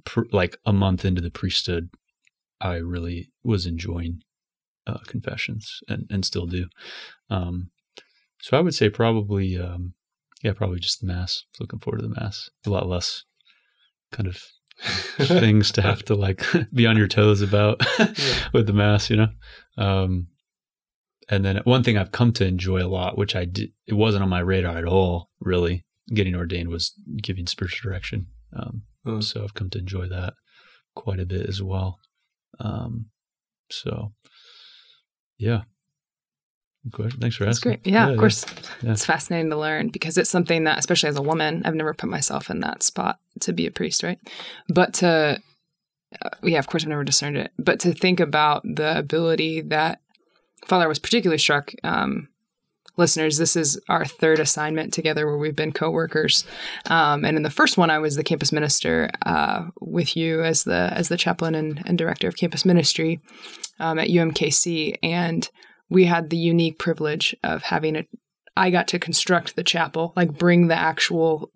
pr- like a month into the priesthood I really was enjoying uh, confessions and, and still do. Um, so I would say probably, um, yeah, probably just the mass. Looking forward to the mass. A lot less kind of things to have to like be on your toes about with the mass, you know. Um, and then one thing I've come to enjoy a lot, which I did, it wasn't on my radar at all, really. Getting ordained was giving spiritual direction. Um, Hmm. so I've come to enjoy that quite a bit as well. Um, so yeah. Good question. Thanks for That's asking. great. Yeah, of course. yeah. It's fascinating to learn because it's something that, especially as a woman, I've never put myself in that spot to be a priest, right? But to, uh, yeah, of course, I've never discerned it. But to think about the ability that Father was particularly struck. Um, listeners, this is our third assignment together where we've been co-workers. Um, and in the first one, I was the campus minister uh, with you as the as the chaplain and, and director of campus ministry um, at UMKC, and we had the unique privilege of having a. I got to construct the chapel, like bring the actual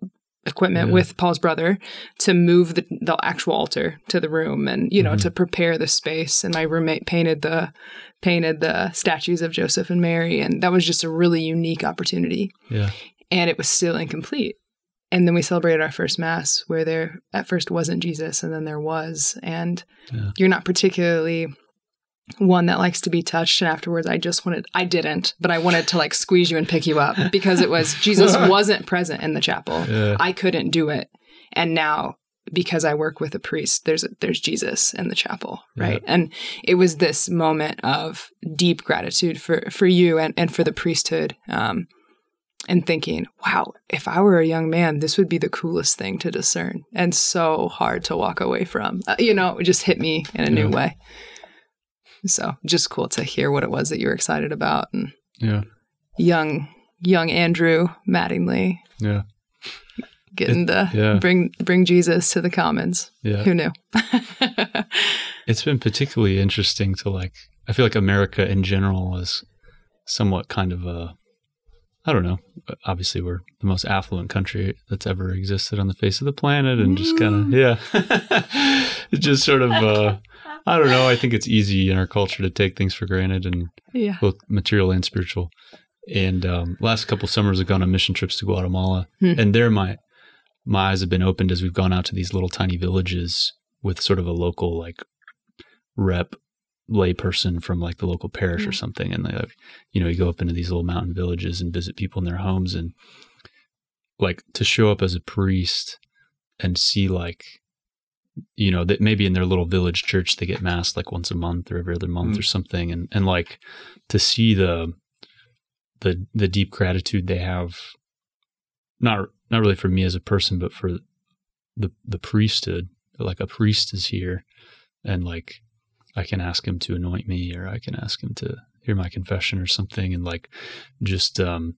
equipment Yeah. with Paul's brother to move the, the actual altar to the room and you know Mhm. to prepare the space and my roommate painted the painted the statues of Joseph and Mary and that was just a really unique opportunity Yeah. and it was still incomplete and then we celebrated our first mass where there at first wasn't Jesus and then there was and Yeah. you're not particularly one that likes to be touched and afterwards I just wanted I didn't but I wanted to like squeeze you and pick you up because it was Jesus wasn't present in the chapel. Yeah. I couldn't do it. And now because I work with a priest there's there's Jesus in the chapel right? And it was this moment of deep gratitude for for you and and for the priesthood um and thinking wow if I were a young man this would be the coolest thing to discern and so hard to walk away from. Uh, you know it just hit me in a new way so just cool to hear what it was that you were excited about and Yeah. young young Andrew Mattingly Yeah. getting the yeah. bring bring Jesus to the commons. Yeah. Who knew? It's been particularly interesting to like, I feel like America in general is somewhat kind of a, I don't know. Obviously, we're the most affluent country that's ever existed on the face of the planet, and just kind of, yeah, it's just sort of, uh, I don't know. I think it's easy in our culture to take things for granted, and yeah. both material and spiritual. And um, last couple summers, I've gone on mission trips to Guatemala, Hmm. and there my my eyes have been opened as we've gone out to these little tiny villages with sort of a local like rep layperson from like the local parish or something and they like you know you go up into these little mountain villages and visit people in their homes and like to show up as a priest and see like you know that maybe in their little village church they get mass like once a month or every other month Mm. or something and and like to see the the the deep gratitude they have not not really for me as a person but for the the priesthood like a priest is here and like I can ask him to anoint me or I can ask him to hear my confession or something and like just um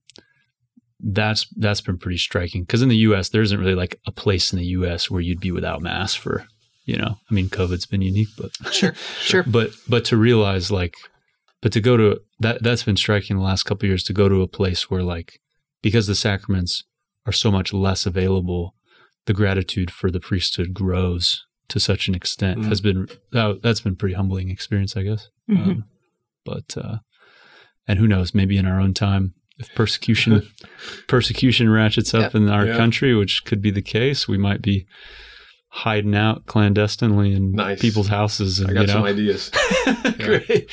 that's that's been pretty striking because in the US there isn't really like a place in the US where you'd be without mass for you know I mean COVID's been unique but Sure. Sure. but but to realize like but to go to that that's been striking the last couple of years to go to a place where like because the sacraments are so much less available the gratitude for the priesthood grows to such an extent Mhm. has been that, that's been pretty humbling experience i guess Mhm. um, but uh and who knows maybe in our own time if persecution persecution ratchets up Yep. in our Yeah. country which could be the case we might be hiding out clandestinely in Nice. people's houses and I got you know some ideas. great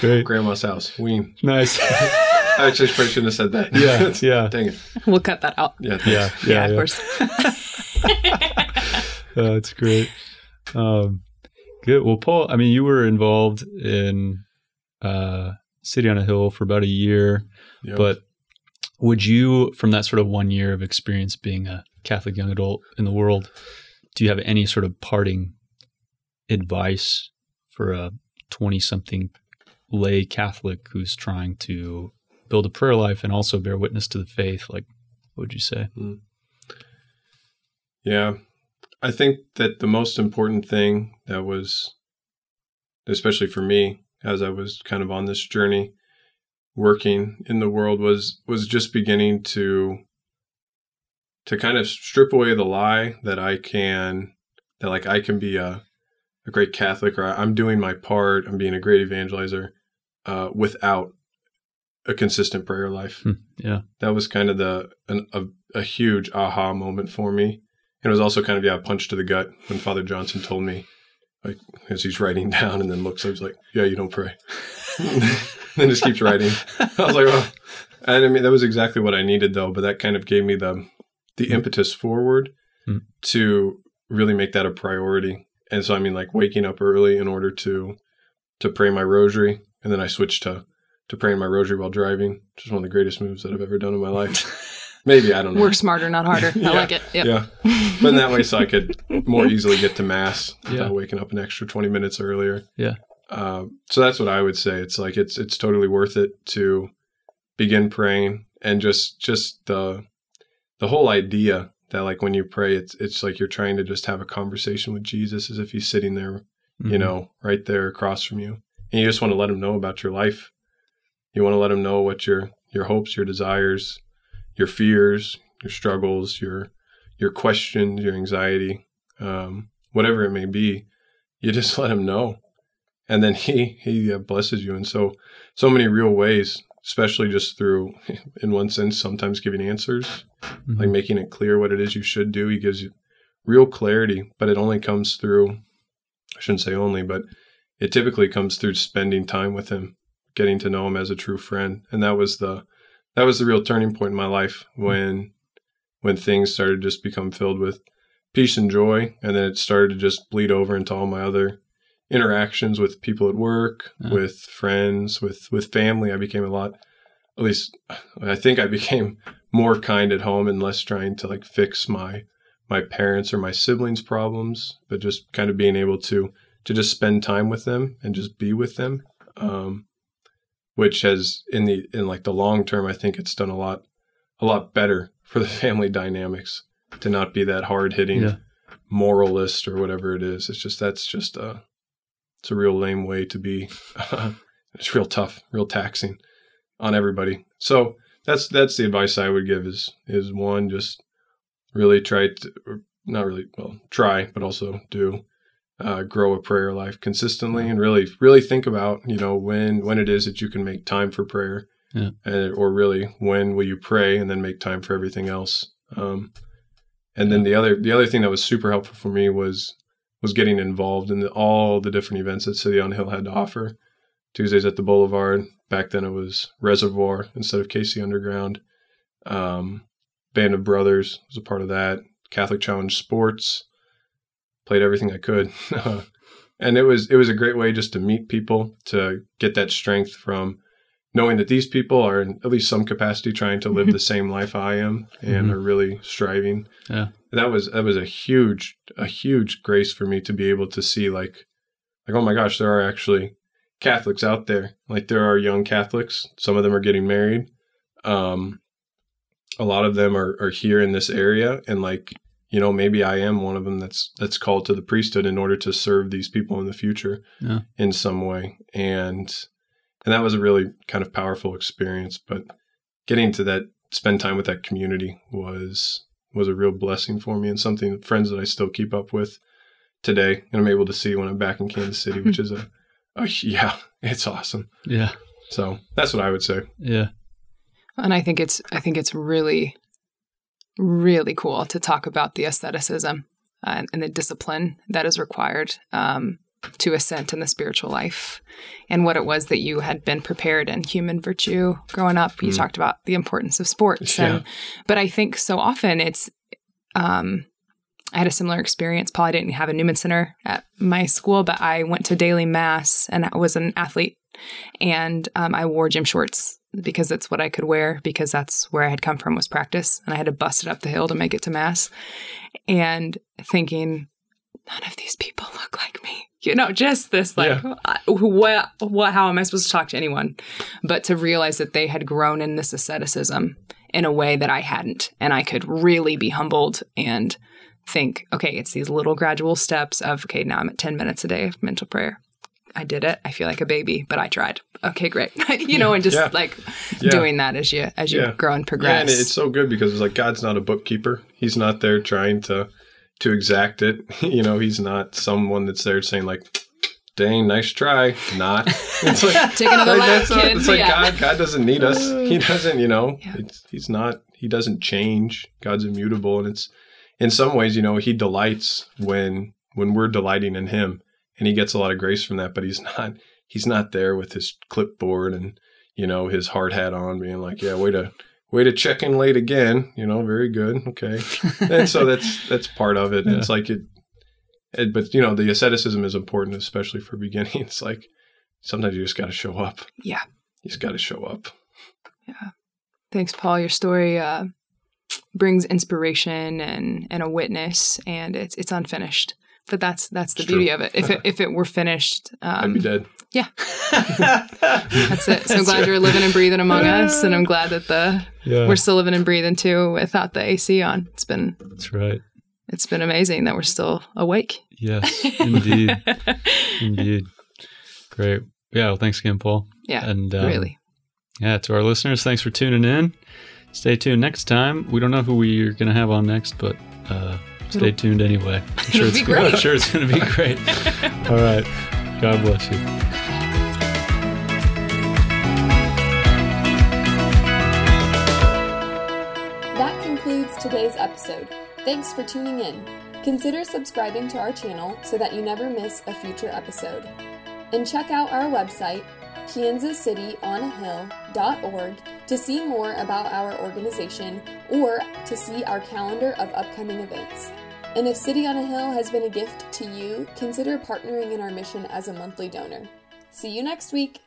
great Grandma's house. We nice I actually probably shouldn't have said that. yeah yeah Dang it. We'll cut that out. Yeah. thanks. yeah Yeah, yeah, of yeah. course. Oh, that's great um good well paul i mean you were involved in uh city on a hill for about a year Yep. but would you from that sort of one year of experience being a catholic young adult in the world do you have any sort of parting advice for a 20 something lay catholic who's trying to build a prayer life and also bear witness to the faith like what would you say hmm. Yeah. I think that the most important thing that was, especially for me, as I was kind of on this journey working in the world was was just beginning to to kind of strip away the lie that I can that like I can be a a great Catholic or I'm doing my part, I'm being a great evangelizer uh, without a consistent prayer life Hmm, yeah that was kind of the an, a, a huge aha moment for me. And it was also kind of yeah, a punch to the gut when Father Johnson told me, like as he's writing down and then looks, I was like, yeah, you don't pray. then just keeps writing. I was like, well, And I mean, that was exactly what I needed though. But that kind of gave me the the impetus forward Hmm. to really make that a priority. And so I mean, like waking up early in order to to pray my rosary, and then I switched to to praying my rosary while driving, which is one of the greatest moves that I've ever done in my life. Maybe I don't know. Work smarter, not harder. Yeah. I like it. Yep. Yeah, but in that way, so I could more easily get to mass Yeah. without waking up an extra twenty minutes earlier. Yeah. Um, so that's what I would say. It's like it's it's totally worth it to begin praying and just just the the whole idea that like when you pray, it's it's like you're trying to just have a conversation with Jesus as if he's sitting there you Mhm. know, right there across from you. And you just want to let him know about your life. You want to let him know what your your hopes, your desires, your fears, your struggles, your your questions, your anxiety, um, whatever it may be. You just let him know, and then he he uh, blesses you in so so many real ways. Especially just through, in one sense, sometimes giving answers, Mhm. like making it clear what it is you should do. He gives you real clarity, but it only comes through I shouldn't say only, but it typically comes through spending time with him, getting to know him as a true friend. And that was the that was the real turning point in my life when when things started to just become filled with peace and joy and then it started to just bleed over into all my other interactions with people at work, Yeah. with friends, with with family. I became a lot at least I think I became more kind at home and less trying to like fix my my parents or my siblings problems but just kind of being able to to just spend time with them and just be with them um which has in the in like the long term i think it's done a lot a lot better for the family dynamics to not be that hard hitting Yeah. moralist or whatever it is it's just that's just a it's a real lame way to be it's real tough real taxing on everybody so that's that's the advice i would give is is one just really try to not really well try but also do uh, grow a prayer life consistently and really really think about you know when when it is that you can make time for prayer Yeah. and or really when will you pray and then make time for everything else um, and then the other the other thing that was super helpful for me was was getting involved in the, all the different events that City on Hill had to offer. Tuesdays at the Boulevard. Back then it was Reservoir instead of KC Underground. Um, Band of Brothers was a part of that. Catholic Challenge Sports. Played everything I could. and it was it was a great way just to meet people, to get that strength from knowing that these people are in at least some capacity trying to live the same life I am and Mhm. are really striving. Yeah. That was that was a huge a huge grace for me to be able to see like like oh my gosh, there are actually Catholics out there. Like there are young Catholics. Some of them are getting married. Um a lot of them are are here in this area and like you know maybe I am one of them that's that's called to the priesthood in order to serve these people in the future Yeah. in some way and and that was a really kind of powerful experience but getting to that spend time with that community was was a real blessing for me and something friends that I still keep up with today and I'm able to see when I'm back in Kansas City which is a, a yeah it's awesome Yeah. so that's what I would say Yeah. And I think it's I think it's really really cool to talk about the asceticism and, and the discipline that is required um, to ascent in the spiritual life and what it was that you had been prepared in human virtue growing up you Mm. talked about the importance of sports Yeah. and but i think so often it's um I had a similar experience. Paul, I didn't have a Newman Center at my school, but I went to daily mass and I was an athlete. And um, I wore gym shorts because that's what I could wear because that's where I had come from was practice. And I had to bust it up the hill to make it to mass. And thinking, none of these people look like me. You know, just this like, I- what, what, how am I supposed to talk to anyone? But to realize that they had grown in this asceticism in a way that I hadn't. And I could really be humbled and think, okay, it's these little gradual steps of, okay, now I'm at 10 minutes a day of mental prayer. I did it. I feel like a baby, but I tried. Okay, great. you know, and just Yeah. like Yeah. doing that as you as you Yeah. grow and progress. Yeah, and it's so good because it's like God's not a bookkeeper. He's not there trying to to exact it. you know, he's not someone that's there saying like, "Dang, nice try." Not. It's like Take another like, lap, that's not- kid. it's like Yeah. God. God doesn't need us. He doesn't. You know, Yeah. it's, he's not. He doesn't change. God's immutable, and it's in some ways, you know, he delights when when we're delighting in him, and he gets a lot of grace from that. But he's not. He's not there with his clipboard and you know his hard hat on, being like, "Yeah, way to." Way to check in late again, you know, very good. Okay. And so that's that's part of it. Yeah. It's like it, it but you know, the asceticism is important, especially for beginning. It's like sometimes you just gotta show up. Yeah. You just gotta show up. Yeah. Thanks, Paul. Your story uh, brings inspiration and and a witness, and it's it's unfinished. But that's that's the It's beauty true. of it. If it if it were finished, I'd um, be dead. Yeah, that's it. So I'm glad you're living and breathing among us, and I'm glad that the Yeah. we're still living and breathing too without the AC on. It's been That's right. it's been amazing that we're still awake. Yes, indeed. indeed. Great. Yeah. Well, thanks again, Paul. Yeah, And um, really. Yeah, to our listeners, thanks for tuning in. Stay tuned next time. We don't know who we're going to have on next, but uh, stay It'll- tuned anyway. I'm sure it's gonna- I'm sure it's going to be great. All right. God bless you. Today's episode. Thanks for tuning in. Consider subscribing to our channel so that you never miss a future episode. And check out our website, kansascityonahill.org, to see more about our organization or to see our calendar of upcoming events. And if City on a Hill has been a gift to you, consider partnering in our mission as a monthly donor. See you next week.